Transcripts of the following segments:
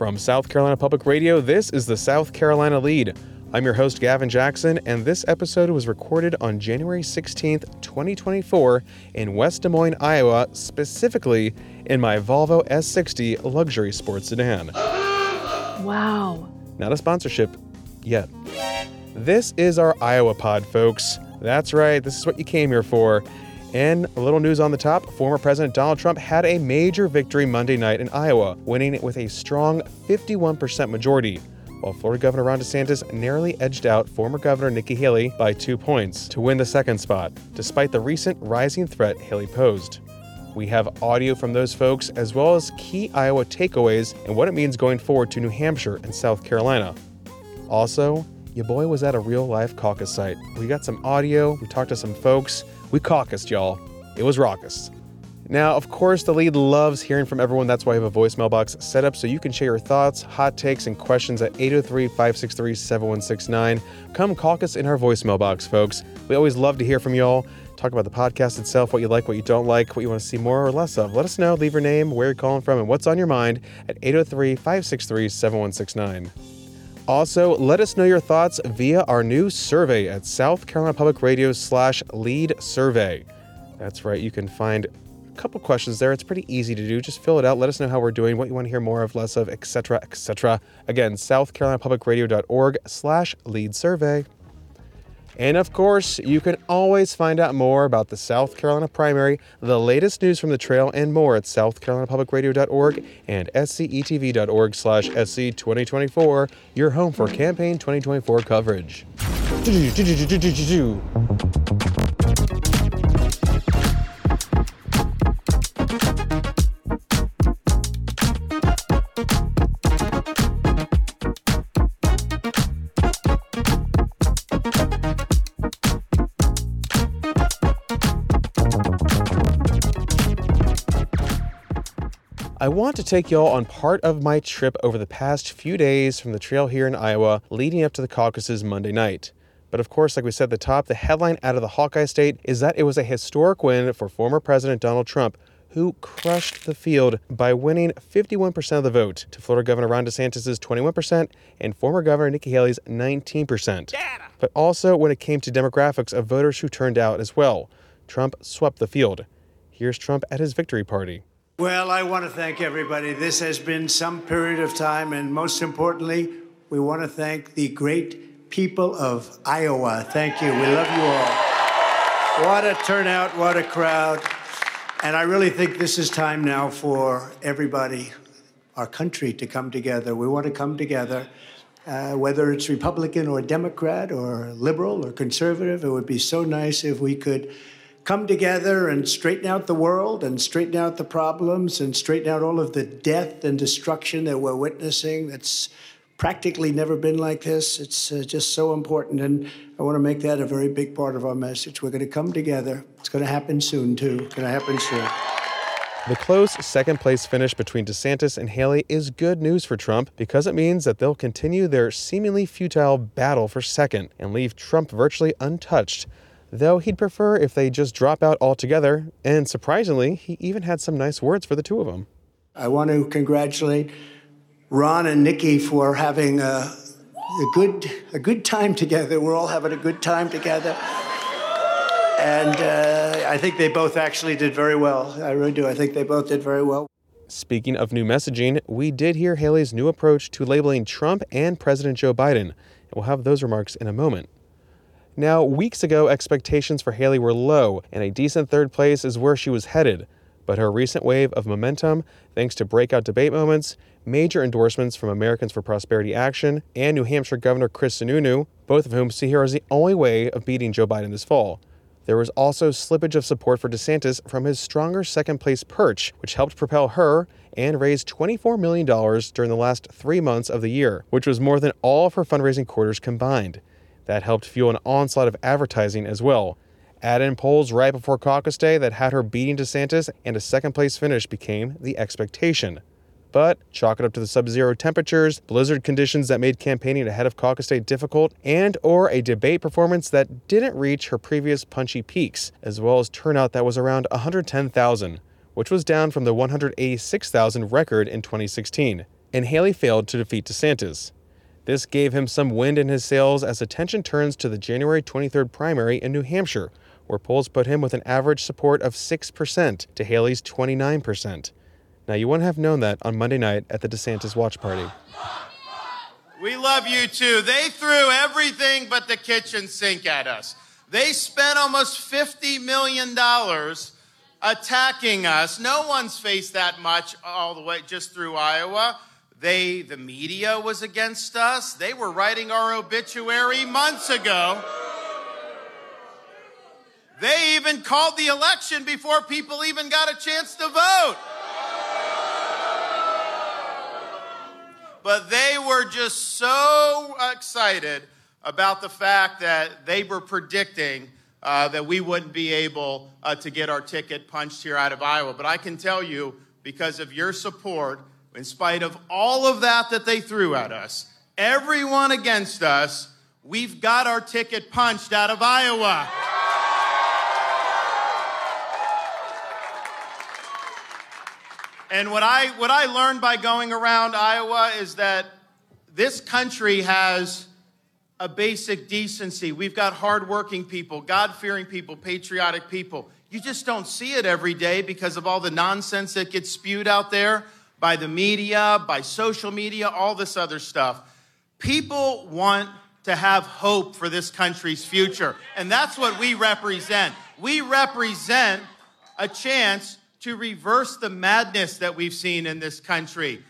From South Carolina Public Radio, this is the South Carolina Lede. I'm your host, Gavin Jackson, and this episode was recorded on January 16th, 2024, in West Des Moines, Iowa, specifically in my Volvo S60 luxury sports sedan. Wow. Not a sponsorship yet. This is our Iowa pod, folks. That's right, this is what you came here for. And a little news on the top former President Donald Trump had a major victory Monday night in Iowa, winning with a strong 51% majority, while Florida Governor Ron DeSantis narrowly edged out former Governor Nikki Haley by two points to win the second spot, despite the recent rising threat Haley posed. We have audio from those folks, as well as key Iowa takeaways and what it means going forward to New Hampshire and South Carolina. Also, your boy was at a real life caucus site. We got some audio, we talked to some folks, we caucused, y'all. It was raucous. Now, of course, the Lede loves hearing from everyone. That's why I have a voicemail box set up so you can share your thoughts, hot takes, and questions at 803 563 7169. Come caucus in our voicemail box, folks. We always love to hear from y'all. Talk about the podcast itself, what you like, what you don't like, what you want to see more or less of. Let us know. Leave your name, where you're calling from, and what's on your mind at 803 563 7169. Also, let us know your thoughts via our new survey at South Carolina Public Radio slash lead survey. That's right, you can find a couple questions there. It's pretty easy to do. Just fill it out. Let us know how we're doing, what you want to hear more of, less of, etc., etc. Again, southcarolinapublicradio.org slash lead survey. And of course, you can always find out more about the South Carolina primary, the latest news from the trail, and more at southcarolinapublicradio.org and scetv.org slash sc2024, your home for campaign 2024 coverage. Want to take y'all on part of my trip over the past few days from the trail here in Iowa leading up to the caucuses Monday night. But of course, like we said at the top, the headline out of the Hawkeye State is that it was a historic win for former President Donald Trump, who crushed the field by winning 51% of the vote to Florida Governor Ron DeSantis' 21% and former Governor Nikki Haley's 19%. But also when it came to demographics of voters who turned out as well, Trump swept the field. Here's Trump at his victory party. Well, I want to thank everybody. This has been some period of time, and most importantly, we want to thank the great people of Iowa. Thank you. We love you all. What a turnout, what a crowd. And I really think this is time now for everybody, our country, to come together. We want to come together. Uh, whether it's Republican or Democrat or liberal or conservative, it would be so nice if we could come together and straighten out the world and straighten out the problems and straighten out all of the death and destruction that we're witnessing. That's practically never been like this. It's uh, just so important. And I want to make that a very big part of our message. We're going to come together. It's going to happen soon, too. It's going to happen soon. The close second place finish between DeSantis and Haley is good news for Trump because it means that they'll continue their seemingly futile battle for second and leave Trump virtually untouched though he'd prefer if they just drop out altogether, and surprisingly, he even had some nice words for the two of them. I want to congratulate Ron and Nikki for having a, a good a good time together. We're all having a good time together. And uh, I think they both actually did very well. I really do. I think they both did very well. Speaking of new messaging, we did hear Haley's new approach to labeling Trump and President Joe Biden, and we'll have those remarks in a moment. Now, weeks ago, expectations for Haley were low, and a decent third place is where she was headed. But her recent wave of momentum, thanks to breakout debate moments, major endorsements from Americans for Prosperity Action, and New Hampshire Governor Chris Sununu, both of whom see her as the only way of beating Joe Biden this fall. There was also slippage of support for DeSantis from his stronger second place perch, which helped propel her and raise $24 million during the last three months of the year, which was more than all of her fundraising quarters combined. That helped fuel an onslaught of advertising as well. Add in polls right before caucus day that had her beating DeSantis, and a second place finish became the expectation. But chalk it up to the sub-zero temperatures, blizzard conditions that made campaigning ahead of caucus day difficult, and or a debate performance that didn't reach her previous punchy peaks, as well as turnout that was around 110,000, which was down from the 186,000 record in 2016. and Haley failed to defeat DeSantis. This gave him some wind in his sails as attention turns to the January 23rd primary in New Hampshire, where polls put him with an average support of 6% to Haley's 29%. Now, you wouldn't have known that on Monday night at the DeSantis watch party. We love you too. They threw everything but the kitchen sink at us. They spent almost $50 million attacking us. No one's faced that much all the way just through Iowa. They, the media was against us. They were writing our obituary months ago. They even called the election before people even got a chance to vote. But they were just so excited about the fact that they were predicting uh, that we wouldn't be able uh, to get our ticket punched here out of Iowa. But I can tell you, because of your support, in spite of all of that that they threw at us, everyone against us, we've got our ticket punched out of Iowa. And what I, what I learned by going around Iowa is that this country has a basic decency. We've got hardworking people, God fearing people, patriotic people. You just don't see it every day because of all the nonsense that gets spewed out there by the media, by social media, all this other stuff. People want to have hope for this country's future, and that's what we represent. We represent a chance to reverse the madness that we've seen in this country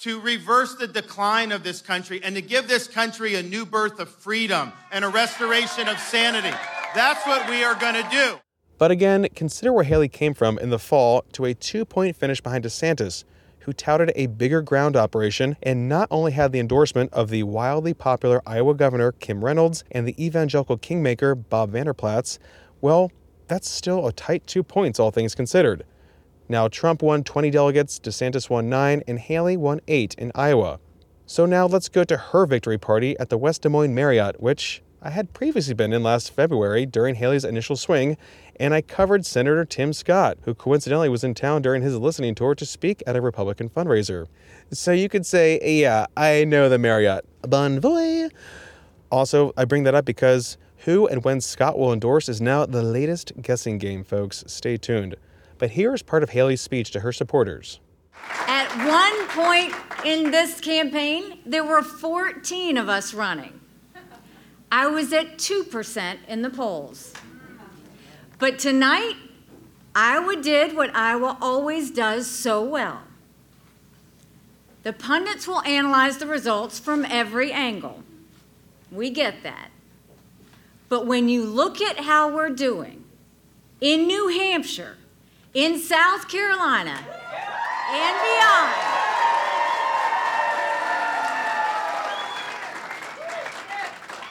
to reverse the decline of this country and to give this country a new birth of freedom and a restoration of sanity. That's what we are going to do. But again, consider where Haley came from in the fall to a two point finish behind DeSantis, who touted a bigger ground operation and not only had the endorsement of the wildly popular Iowa Governor Kim Reynolds and the evangelical kingmaker Bob Vander Plaats, well, that's still a tight two points, all things considered. Now, Trump won 20 delegates, DeSantis won 9, and Haley won 8 in Iowa. So now let's go to her victory party at the West Des Moines Marriott, which I had previously been in last February during Haley's initial swing, and I covered Senator Tim Scott, who coincidentally was in town during his listening tour to speak at a Republican fundraiser. So you could say, yeah, I know the Marriott. Bon voy. Also, I bring that up because who and when Scott will endorse is now the latest guessing game, folks. Stay tuned. But here is part of Haley's speech to her supporters. At one point in this campaign, there were 14 of us running. I was at 2% in the polls. But tonight, Iowa did what Iowa always does so well. The pundits will analyze the results from every angle. We get that. But when you look at how we're doing in New Hampshire, in South Carolina and beyond.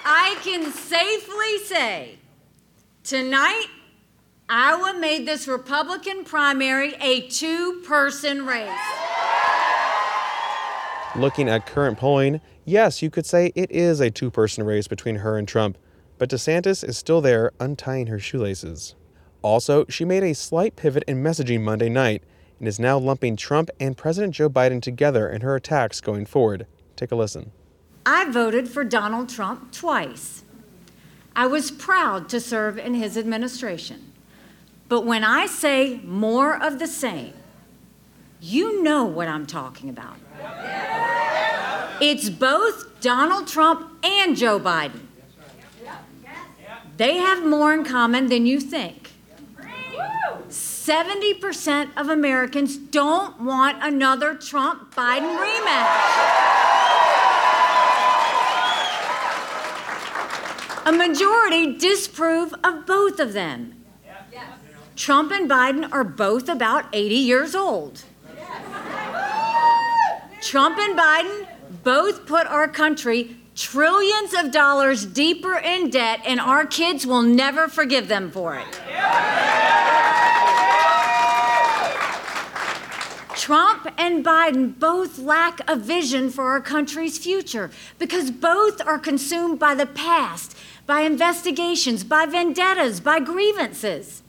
I can safely say tonight, Iowa made this Republican primary a two person race. Looking at current polling, yes, you could say it is a two person race between her and Trump, but DeSantis is still there untying her shoelaces. Also, she made a slight pivot in messaging Monday night and is now lumping Trump and President Joe Biden together in her attacks going forward. Take a listen. I voted for Donald Trump twice. I was proud to serve in his administration. But when I say more of the same, you know what I'm talking about. It's both Donald Trump and Joe Biden. They have more in common than you think. 70% of Americans don't want another Trump Biden rematch. A majority disapprove of both of them. Trump and Biden are both about 80 years old. Trump and Biden both put our country trillions of dollars deeper in debt, and our kids will never forgive them for it. Trump and Biden both lack a vision for our country's future because both are consumed by the past, by investigations, by vendettas, by grievances.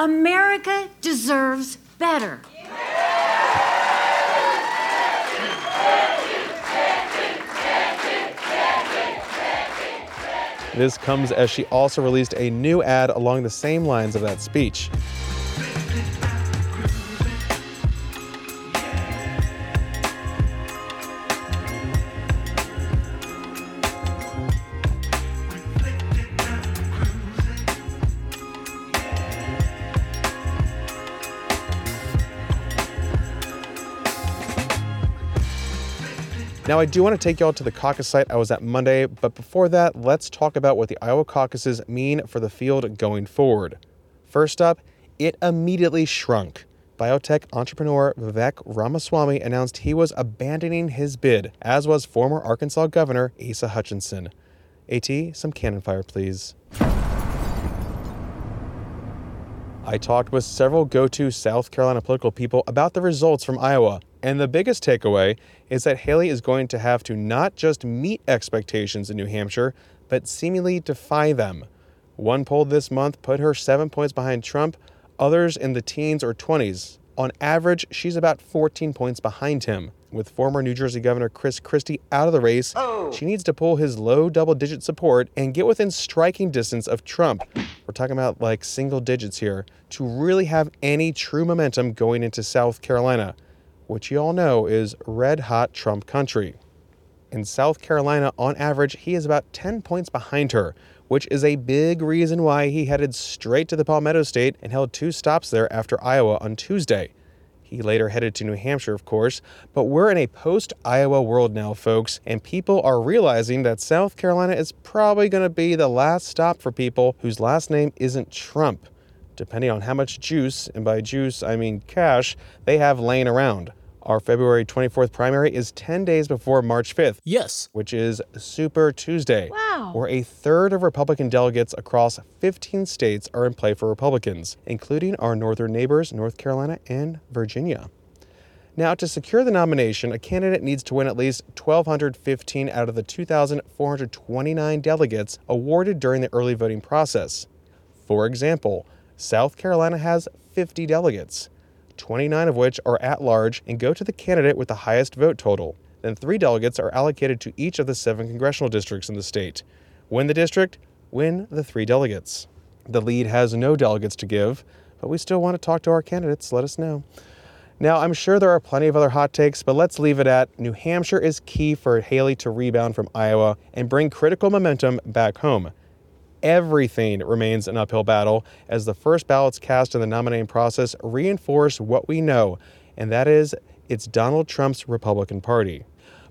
America deserves better. This comes as she also released a new ad along the same lines of that speech. Now, I do want to take y'all to the caucus site I was at Monday, but before that, let's talk about what the Iowa caucuses mean for the field going forward. First up, it immediately shrunk. Biotech entrepreneur Vivek Ramaswamy announced he was abandoning his bid, as was former Arkansas Governor Asa Hutchinson. AT, some cannon fire, please. I talked with several go to South Carolina political people about the results from Iowa, and the biggest takeaway is that Haley is going to have to not just meet expectations in New Hampshire, but seemingly defy them. One poll this month put her seven points behind Trump, others in the teens or 20s. On average, she's about 14 points behind him. With former New Jersey Governor Chris Christie out of the race, oh. she needs to pull his low double digit support and get within striking distance of Trump. We're talking about like single digits here to really have any true momentum going into South Carolina, which you all know is red hot Trump country. In South Carolina, on average, he is about 10 points behind her, which is a big reason why he headed straight to the Palmetto State and held two stops there after Iowa on Tuesday. He later headed to New Hampshire, of course, but we're in a post Iowa world now, folks, and people are realizing that South Carolina is probably going to be the last stop for people whose last name isn't Trump, depending on how much juice, and by juice I mean cash, they have laying around. Our February 24th primary is 10 days before March 5th. Yes. Which is Super Tuesday. Wow. Where a third of Republican delegates across 15 states are in play for Republicans, including our northern neighbors, North Carolina and Virginia. Now, to secure the nomination, a candidate needs to win at least 1,215 out of the 2,429 delegates awarded during the early voting process. For example, South Carolina has 50 delegates. 29 of which are at large and go to the candidate with the highest vote total. Then three delegates are allocated to each of the seven congressional districts in the state. Win the district, win the three delegates. The Lede has no delegates to give, but we still want to talk to our candidates. Let us know. Now, I'm sure there are plenty of other hot takes, but let's leave it at New Hampshire is key for Haley to rebound from Iowa and bring critical momentum back home everything remains an uphill battle as the first ballots cast in the nominating process reinforce what we know, and that is it's Donald Trump's Republican Party.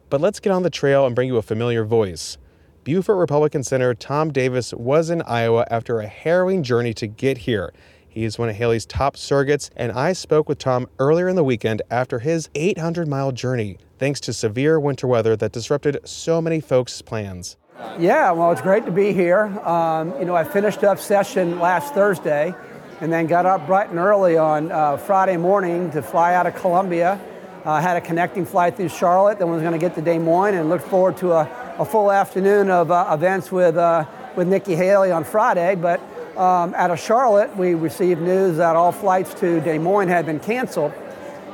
But let's get on the trail and bring you a familiar voice. Beaufort Republican Senator Tom Davis was in Iowa after a harrowing journey to get here. He is one of Haley's top surrogates, and I spoke with Tom earlier in the weekend after his 800 mile journey, thanks to severe winter weather that disrupted so many folks' plans. Yeah, well, it's great to be here. Um, you know, I finished up session last Thursday and then got up bright and early on uh, Friday morning to fly out of Columbia. I uh, had a connecting flight through Charlotte, then was going to get to Des Moines and look forward to a, a full afternoon of uh, events with, uh, with Nikki Haley on Friday. But um, out of Charlotte, we received news that all flights to Des Moines had been canceled.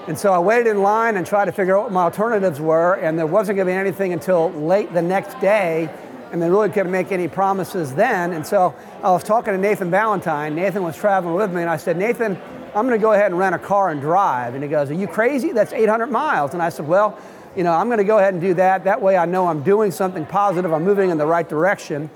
And so I waited in line and tried to figure out what my alternatives were, and there wasn't going to be anything until late the next day and they really couldn't make any promises then. And so I was talking to Nathan Ballantyne. Nathan was traveling with me, and I said, Nathan, I'm going to go ahead and rent a car and drive. And he goes, Are you crazy? That's 800 miles. And I said, Well, you know, I'm going to go ahead and do that. That way I know I'm doing something positive, I'm moving in the right direction.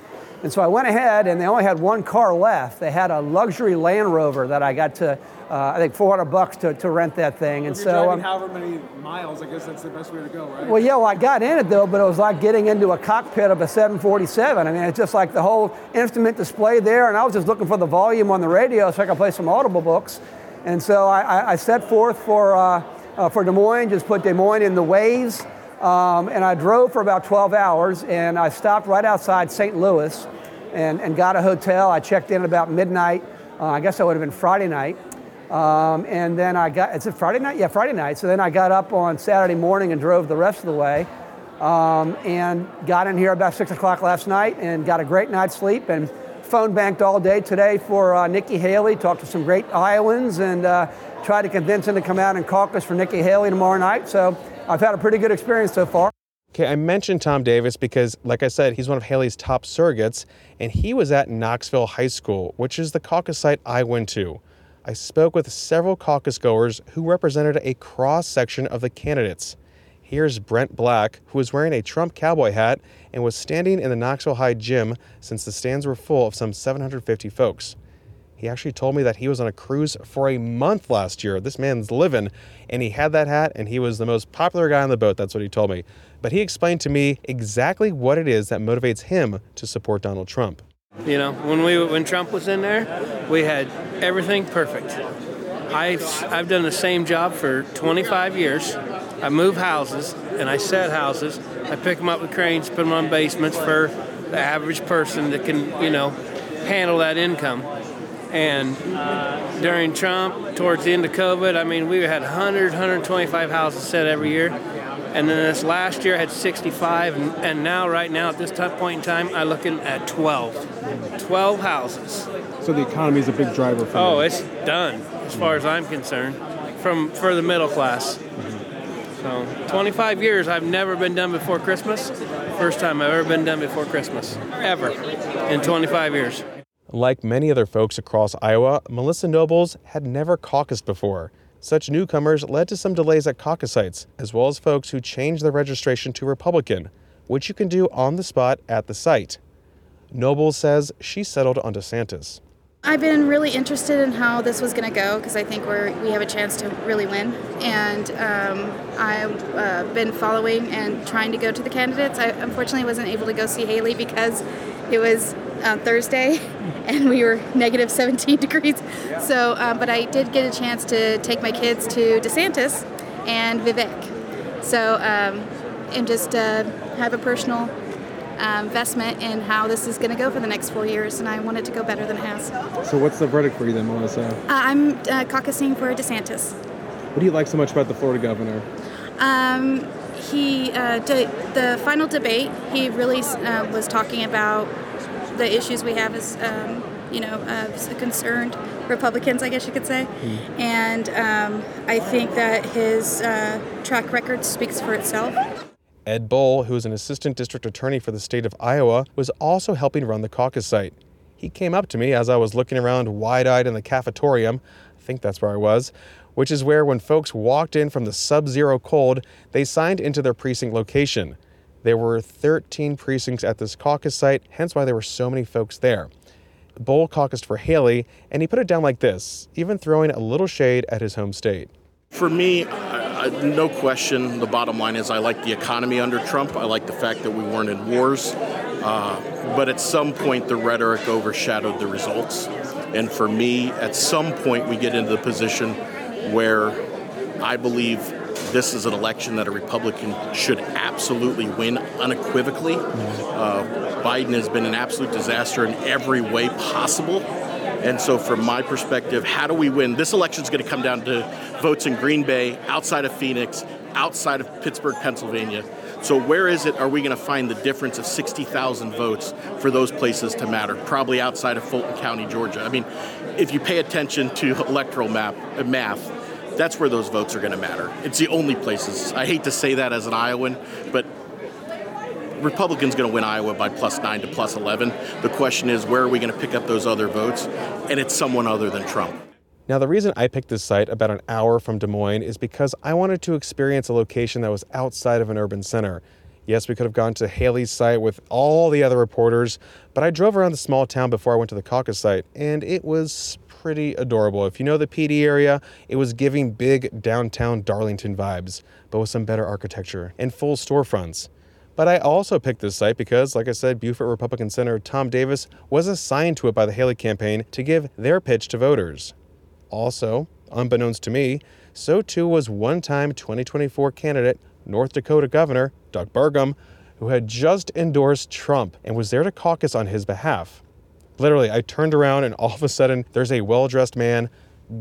And so I went ahead, and they only had one car left. They had a luxury Land Rover that I got to, uh, I think, 400 bucks to, to rent that thing. And so, um, however many miles, I guess that's the best way to go, right? Well, yeah, well, I got in it though, but it was like getting into a cockpit of a 747. I mean, it's just like the whole instrument display there, and I was just looking for the volume on the radio so I could play some Audible books. And so I, I set forth for uh, uh, for Des Moines, just put Des Moines in the Waze. Um, and I drove for about 12 hours, and I stopped right outside St. Louis and, and got a hotel. I checked in about midnight. Uh, I guess that would have been Friday night. Um, and then I got, it's a Friday night? Yeah, Friday night. So then I got up on Saturday morning and drove the rest of the way. Um, and got in here about 6 o'clock last night and got a great night's sleep and phone banked all day today for uh, Nikki Haley, talked to some great Iowans and uh, tried to convince them to come out and caucus for Nikki Haley tomorrow night. So I've had a pretty good experience so far. Okay, I mentioned Tom Davis because, like I said, he's one of Haley's top surrogates, and he was at Knoxville High School, which is the caucus site I went to. I spoke with several caucus goers who represented a cross section of the candidates. Here's Brent Black, who was wearing a Trump cowboy hat and was standing in the Knoxville High gym since the stands were full of some 750 folks. He actually told me that he was on a cruise for a month last year. This man's living, and he had that hat, and he was the most popular guy on the boat. That's what he told me. But he explained to me exactly what it is that motivates him to support Donald Trump. You know, when we when Trump was in there, we had everything perfect. I've I've done the same job for 25 years. I move houses and I set houses. I pick them up with cranes, put them on basements for the average person that can, you know, handle that income. And during Trump, towards the end of COVID, I mean, we had 100, 125 houses set every year. And then this last year I had 65, and, and now, right now, at this time, point in time, I'm looking at 12. 12 houses. So the economy is a big driver for Oh, you. it's done, as far as I'm concerned, from for the middle class. So, 25 years, I've never been done before Christmas. First time I've ever been done before Christmas, ever, in 25 years. Like many other folks across Iowa, Melissa Nobles had never caucused before. Such newcomers led to some delays at caucus sites, as well as folks who changed their registration to Republican, which you can do on the spot at the site. Noble says she settled on DeSantis. I've been really interested in how this was going to go because I think we're we have a chance to really win, and um, I've uh, been following and trying to go to the candidates. I unfortunately wasn't able to go see Haley because it was on Thursday, and we were negative 17 degrees. So, um, but I did get a chance to take my kids to DeSantis and Vivek. So, um, and just uh, have a personal um, investment in how this is going to go for the next four years, and I want it to go better than it has. So what's the verdict for you then, Melissa? Uh, I'm uh, caucusing for DeSantis. What do you like so much about the Florida governor? Um, he uh, de- the final debate. He really uh, was talking about the issues we have as um, you know uh, concerned Republicans, I guess you could say, and um, I think that his uh, track record speaks for itself. Ed Bull, who is an assistant district attorney for the state of Iowa, was also helping run the caucus site. He came up to me as I was looking around wide eyed in the cafetorium. I think that's where I was, which is where, when folks walked in from the sub zero cold, they signed into their precinct location. There were 13 precincts at this caucus site, hence why there were so many folks there. Bull caucused for Haley, and he put it down like this, even throwing a little shade at his home state. For me, I, I, no question, the bottom line is I like the economy under Trump. I like the fact that we weren't in wars. Uh, but at some point, the rhetoric overshadowed the results. And for me, at some point, we get into the position where I believe this is an election that a Republican should absolutely win unequivocally. Uh, Biden has been an absolute disaster in every way possible. And so, from my perspective, how do we win? This election is going to come down to votes in Green Bay, outside of Phoenix, outside of Pittsburgh, Pennsylvania. So, where is it are we going to find the difference of 60,000 votes for those places to matter? Probably outside of Fulton County, Georgia. I mean, if you pay attention to electoral map, uh, math, that's where those votes are going to matter. It's the only places. I hate to say that as an Iowan, but Republicans going to win Iowa by plus nine to plus 11. The question is, where are we going to pick up those other votes? And it's someone other than Trump. Now, the reason I picked this site about an hour from Des Moines is because I wanted to experience a location that was outside of an urban center. Yes, we could have gone to Haley's site with all the other reporters, but I drove around the small town before I went to the caucus site, and it was pretty adorable. If you know the Pee Dee area, it was giving big downtown Darlington vibes, but with some better architecture and full storefronts. But I also picked this site because, like I said, Beaufort Republican Senator Tom Davis was assigned to it by the Haley campaign to give their pitch to voters. Also, unbeknownst to me, so too was one time 2024 candidate, North Dakota Governor Doug Burgum, who had just endorsed Trump and was there to caucus on his behalf. Literally, I turned around and all of a sudden there's a well dressed man,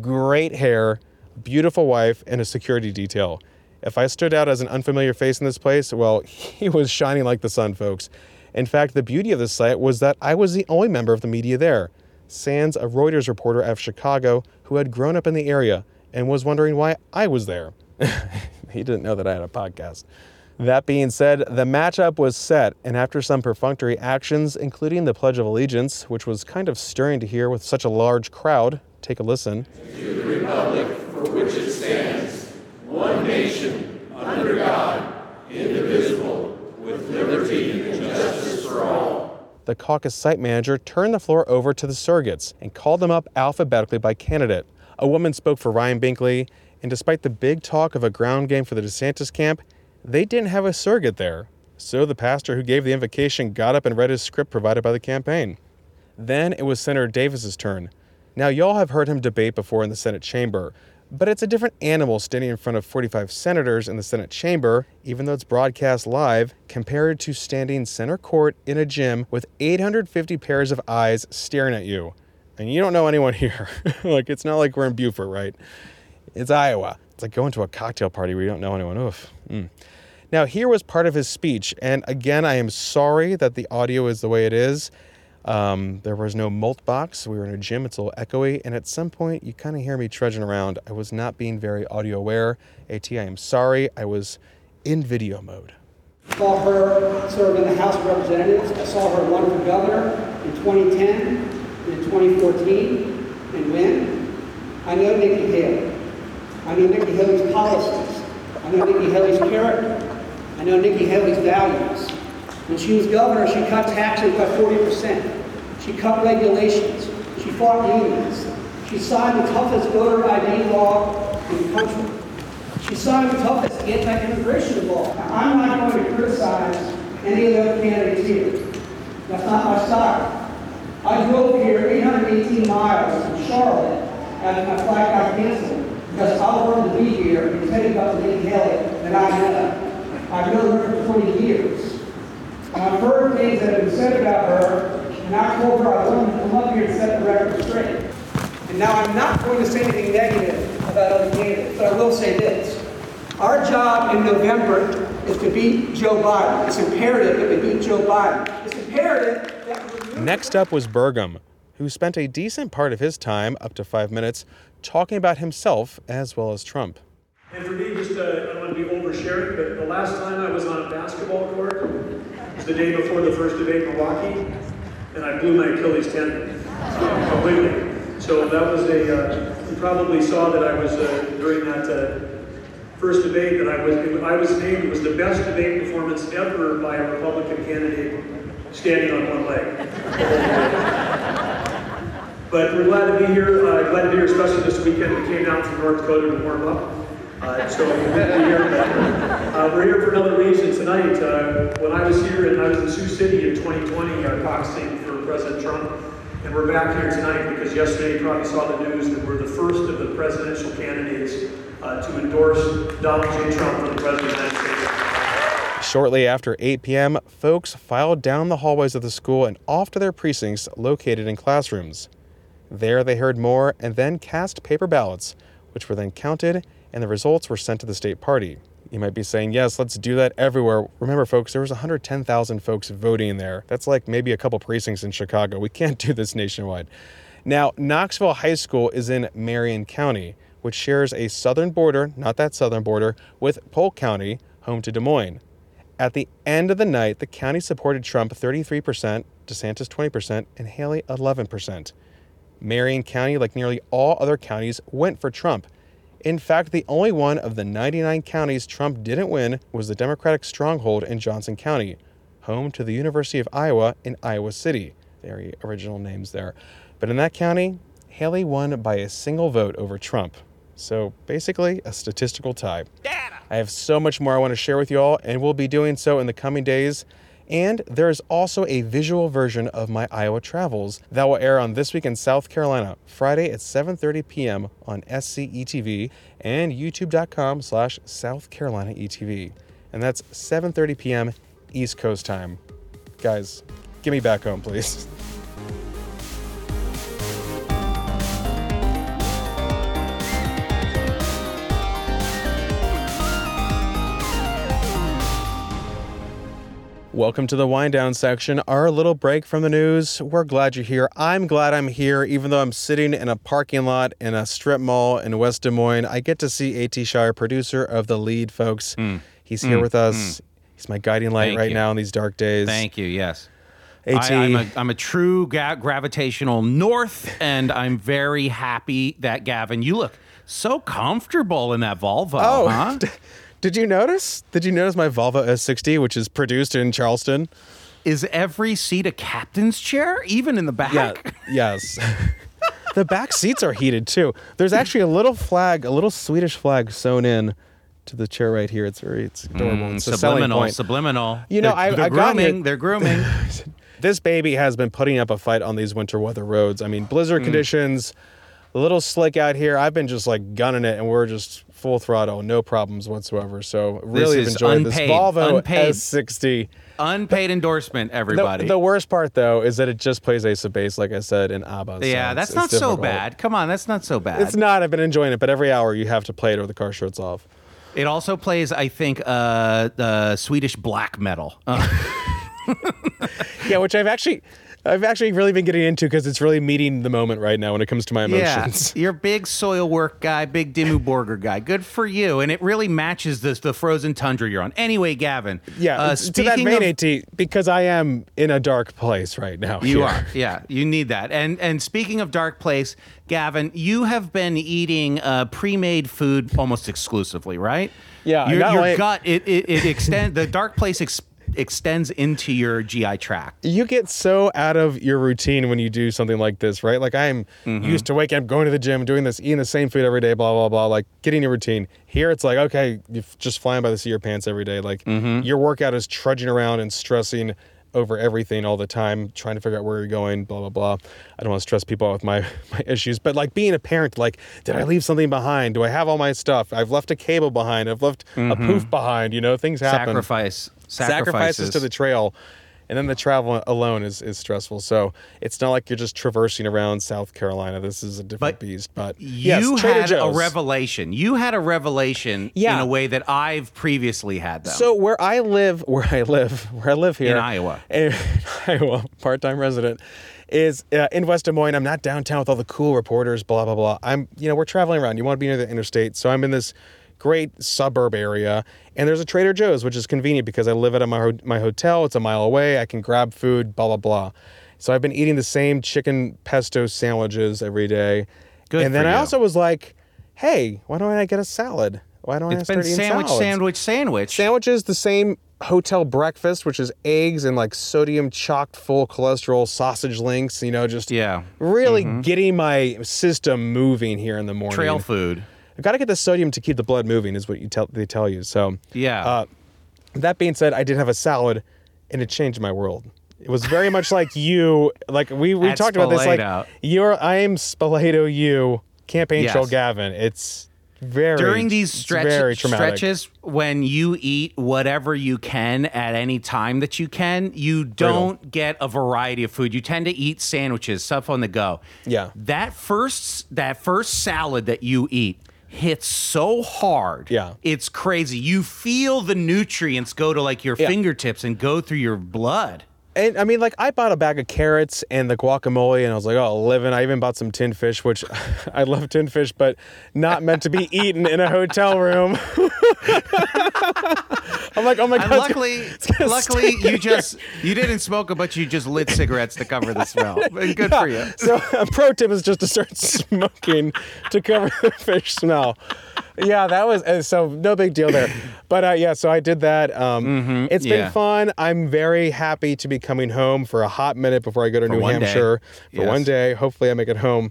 great hair, beautiful wife, and a security detail. If I stood out as an unfamiliar face in this place, well, he was shining like the sun, folks. In fact, the beauty of this site was that I was the only member of the media there. Sans, a Reuters reporter out of Chicago who had grown up in the area and was wondering why I was there. he didn't know that I had a podcast. That being said, the matchup was set, and after some perfunctory actions, including the Pledge of Allegiance, which was kind of stirring to hear with such a large crowd, take a listen. To the republic for which it stands, one nation, under God, indivisible, with liberty and justice for all. The caucus site manager turned the floor over to the surrogates and called them up alphabetically by candidate. A woman spoke for Ryan Binkley, and despite the big talk of a ground game for the DeSantis camp, they didn't have a surrogate there. So the pastor who gave the invocation got up and read his script provided by the campaign. Then it was Senator Davis's turn. Now y'all have heard him debate before in the Senate chamber, but it's a different animal standing in front of 45 senators in the Senate chamber, even though it's broadcast live, compared to standing center court in a gym with 850 pairs of eyes staring at you. And you don't know anyone here. like it's not like we're in Beaufort, right? It's Iowa. It's like going to a cocktail party where you don't know anyone. Oof. Mm. Now, here was part of his speech, and again, I am sorry that the audio is the way it is. Um, there was no mult box. We were in a gym. It's a little echoey, and at some point, you kind of hear me trudging around. I was not being very audio aware. At, I am sorry. I was in video mode. I saw her serve in the House of Representatives. I saw her run for governor in 2010 and in 2014 and win. I know Nikki Haley. I know Nikki Haley's policies. I know Nikki Haley's character. I know Nikki Haley's values. When she was governor, she cut taxes by 40%. She cut regulations. She fought unions. She signed the toughest voter ID law in the country. She signed the toughest anti-immigration law. I'm not going to criticize any of the other candidates here. That's not my style. I drove here 818 miles from Charlotte after my flight got canceled because I wanted to be here and tell you about Nikki Haley that I know. I've known her for 20 years. And I've heard things that have been said about her, and I told her I wanted to come up here and set the record straight. And now I'm not going to say anything negative about other candidates, but I will say this. Our job in November is to beat Joe Biden. It's imperative that we beat Joe Biden. It's imperative that we Next up was Burgum, who spent a decent part of his time, up to five minutes, talking about himself as well as Trump. And for me, just uh, I don't want to be oversharing, but the last time I was on a basketball court was the day before the first debate in Milwaukee, and I blew my Achilles tendon completely. So that was a. Uh, you probably saw that I was uh, during that uh, first debate that I was. I was named it was the best debate performance ever by a Republican candidate standing on one leg. But we're glad to be here. Uh, glad to be here, especially this weekend. We came down from North Dakota to warm up. Uh, so we're here. Uh, we're here for another reason tonight. Uh, when I was here and I was in Sioux City in 2020, uh, caucusing for President Trump, and we're back here tonight because yesterday you probably saw the news that we're the first of the presidential candidates uh, to endorse Donald J. Trump for the president. Shortly after 8 p.m., folks filed down the hallways of the school and off to their precincts located in classrooms. There they heard more and then cast paper ballots, which were then counted and the results were sent to the state party. You might be saying, yes, let's do that everywhere. Remember, folks, there was 110,000 folks voting there. That's like maybe a couple precincts in Chicago. We can't do this nationwide. Now, Knoxville High School is in Marion County, which shares a southern border, not that southern border, with Polk County, home to Des Moines. At the end of the night, the county supported Trump 33%, DeSantis 20%, and Haley 11%. Marion County, like nearly all other counties, went for Trump. In fact, the only one of the 99 counties Trump didn't win was the Democratic stronghold in Johnson County, home to the University of Iowa in Iowa City. Very original names there. But in that county, Haley won by a single vote over Trump. So basically, a statistical tie. I have so much more I want to share with you all, and we'll be doing so in the coming days. And there is also a visual version of my Iowa travels that will air on This Week in South Carolina, Friday at 7.30 p.m. on SCETV and youtube.com slash South Carolina ETV. And that's 7.30 p.m. East Coast time. Guys, get me back home, please. Welcome to the wind down section, our little break from the news. We're glad you're here. I'm glad I'm here, even though I'm sitting in a parking lot in a strip mall in West Des Moines. I get to see A.T. Shire, producer of The Lede, folks. He's here Mm. with us. He's my guiding light Thank right you. now in these dark days. Thank you. Yes. AT. I, am a, I'm a true ga- gravitational north, and I'm very happy that Gavin, you look so comfortable in that Volvo. Oh, huh? did you notice? Did you notice my Volvo S60, which is produced in Charleston? Is every seat a captain's chair, even in the back? Yeah. Yes. the back seats are heated too. There's actually a little flag, a little Swedish flag sewn in to the chair right here. It's very, it's adorable. Mm, it's subliminal, subliminal. You know, they're, I- they're I grooming. They're grooming. this baby has been putting up a fight on these winter weather roads. I mean, blizzard Mm. conditions, a little slick out here. I've been just like gunning it, and we're just full throttle, no problems whatsoever. So really have enjoyed unpaid, this Volvo unpaid. S60. Unpaid endorsement, everybody. the worst part though is that it just plays Ace of Base, like I said, in ABBA. yeah, it's- that's not so bad. Come on, that's not so bad. It's not. I've been enjoying it, but every hour you have to play it or the car shuts off. It also plays, I think, uh, the Swedish black metal. Uh, Yeah, which I've actually, I've actually really been getting into because it's really meeting the moment right now when it comes to my emotions. yeah, you're a big Soilwork guy, big Dimmu Borgir guy. Good for you, and it really matches the the frozen tundra you're on. Anyway, Gavin. Yeah, uh, to that vein, of- AT, because I am in a dark place right now. You here. are, yeah. You need that. And and speaking of dark place, Gavin, you have been eating uh, pre-made food almost exclusively, right? Yeah, Your, your gut it it, it extend the dark place ex- extends into your GI tract. You get so out of your routine when you do something like this, right? Like I'm Mm-hmm. used to waking up, going to the gym, doing this, eating the same food every day, blah blah blah. Like getting a routine. Here, it's like okay, you're just flying by the seat of your pants every day. Like Mm-hmm. your workout is trudging around and stressing over everything all the time, trying to figure out where you're going, blah blah blah. I don't want to stress people out with my my issues, but like being a parent, like did I leave something behind? Do I have all my stuff? I've left a cable behind. I've left a poof behind. You know, things happen Mm-hmm. Sacrifice. sacrifices Sacrifices to the trail and then the travel alone is, is stressful. So it's not like you're just traversing around south carolina. This is a different But beast but You yes, had a revelation. You had a revelation in a way that I've previously had them. so where i live where i live where i live here In Iowa. in iowa part-time resident is uh, in west des moines. I'm not downtown with all the cool reporters blah blah blah. I'm you know we're traveling around. You want to be near the interstate. So i'm in this great suburb area and there's a trader joe's which is convenient because i live at my, my hotel it's a mile away i can grab food blah blah blah so i've been eating the same chicken pesto sandwiches every day Good and then i you. also was like hey why don't i get a salad why don't i it's start been sandwich, salads? sandwich, sandwich. Sandwiches, the same hotel breakfast, which is eggs and like sodium chocked full cholesterol sausage links, you know, just Yeah. really mm-hmm. getting my system moving here in the morning. Trail food. I've got to get the sodium to keep the blood moving, is what you tell they tell you. So Yeah. Uh, that being said, I did have a salad, and it changed my world. It was very much like you, like we we At talked about this. Like Spoleto. you're, I am Spoleto. You campaign Yes. trail Gavin. It's very during these stretch, stretches when you eat whatever you can at any time that you can you don't get a variety of food you tend to eat sandwiches stuff on the go Yeah. that first that first salad that you eat hits so hard Yeah. it's crazy you feel the nutrients go to like your Yeah. fingertips and go through your blood And I mean, like, I bought a bag of carrots and the guacamole, and I was like, oh, living. I even bought some tin fish, which I love tin fish, but not meant to be eaten in a hotel room. I'm like, oh my and god. luckily, gonna luckily, you just you didn't smoke them, but you just lit cigarettes to cover the smell. And Good for you. So a pro tip is just to start smoking to cover the fish smell. Yeah, that was uh, so no big deal there. But uh, yeah, so I did that. Um, It's Mm-hmm. yeah. been fun. I'm very happy to be coming home for a hot minute before I go to For New one day. Hampshire for Yes. one day. Hopefully, I make it home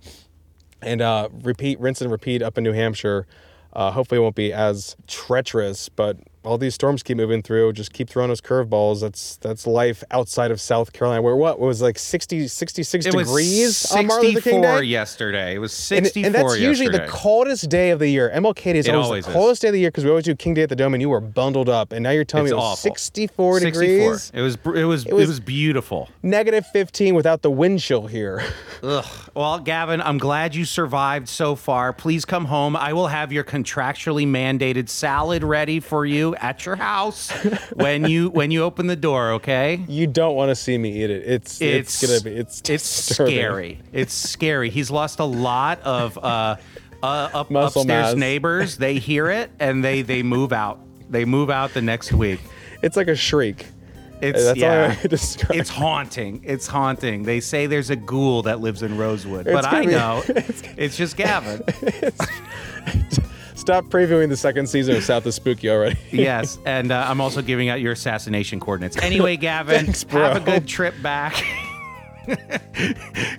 and uh, repeat, rinse and repeat up in New Hampshire. Uh, hopefully, it won't be as treacherous, but all these storms keep moving through. Just keep throwing us curveballs. That's that's life outside of South Carolina, where what was like 60, 66 It degrees on Martin Luther King 64 Day. yesterday. It was And, 64 and that's usually the coldest day of the year. MLK Day is It always, always the is. coldest day of the year because we always do King Day at the Dome, and you were bundled up. And now you're telling It's me it was 64 64. degrees, It was it was it was- was, beautiful. negative 15 without the wind chill here. Ugh. Well, Gavin, I'm glad you survived so far. Please come home. I will have your contractually mandated salad ready for you at your house when you when you open the door. Okay. You don't want to see me eat it. It's it's, gonna be it's it's disturbing. scary. It's scary. He's lost a lot of uh, uh, up, upstairs mass. neighbors. They hear it and they they move out. They move out the next week. It's like a shriek. It's That's yeah. It's haunting. It's haunting. They say there's a ghoul that lives in Rosewood, It's but I be- know it's just Gavin. Stop previewing the second season of South of Spooky already. yes, and uh, I'm also giving out your assassination coordinates. Anyway, Gavin, Thanks, have a good trip back.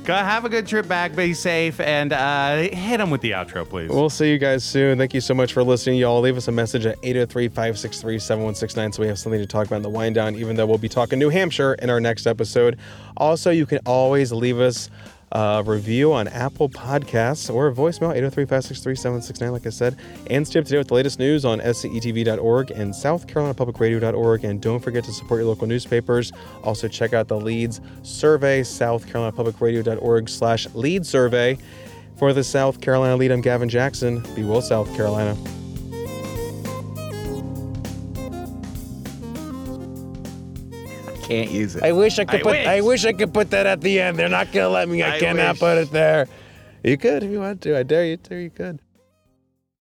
Have a good trip back. Be safe, and uh, hit them with the outro, please. We'll see you guys soon. Thank you so much for listening. Y'all leave us a message at 803 563 7169 so we have something to talk about in the wind down, even though we'll be talking New Hampshire in our next episode. Also, you can always leave us a review on Apple Podcasts or a voicemail 803 563 7169, like I said. And stay up to date with the latest news on scetv.org and southcarolinapublicradio.org. And don't forget to support your local newspapers. Also, check out the Lede's Survey, southcarolinapublicradio.org slash lede survey. For the South Carolina Lede, I'm Gavin Jackson. Be well, South Carolina. Can't use it. I wish I could I put. wish. I wish I could put that at the end. They're not gonna let me. I, I cannot wish. put it there. You could if you want to. I dare you to. You could.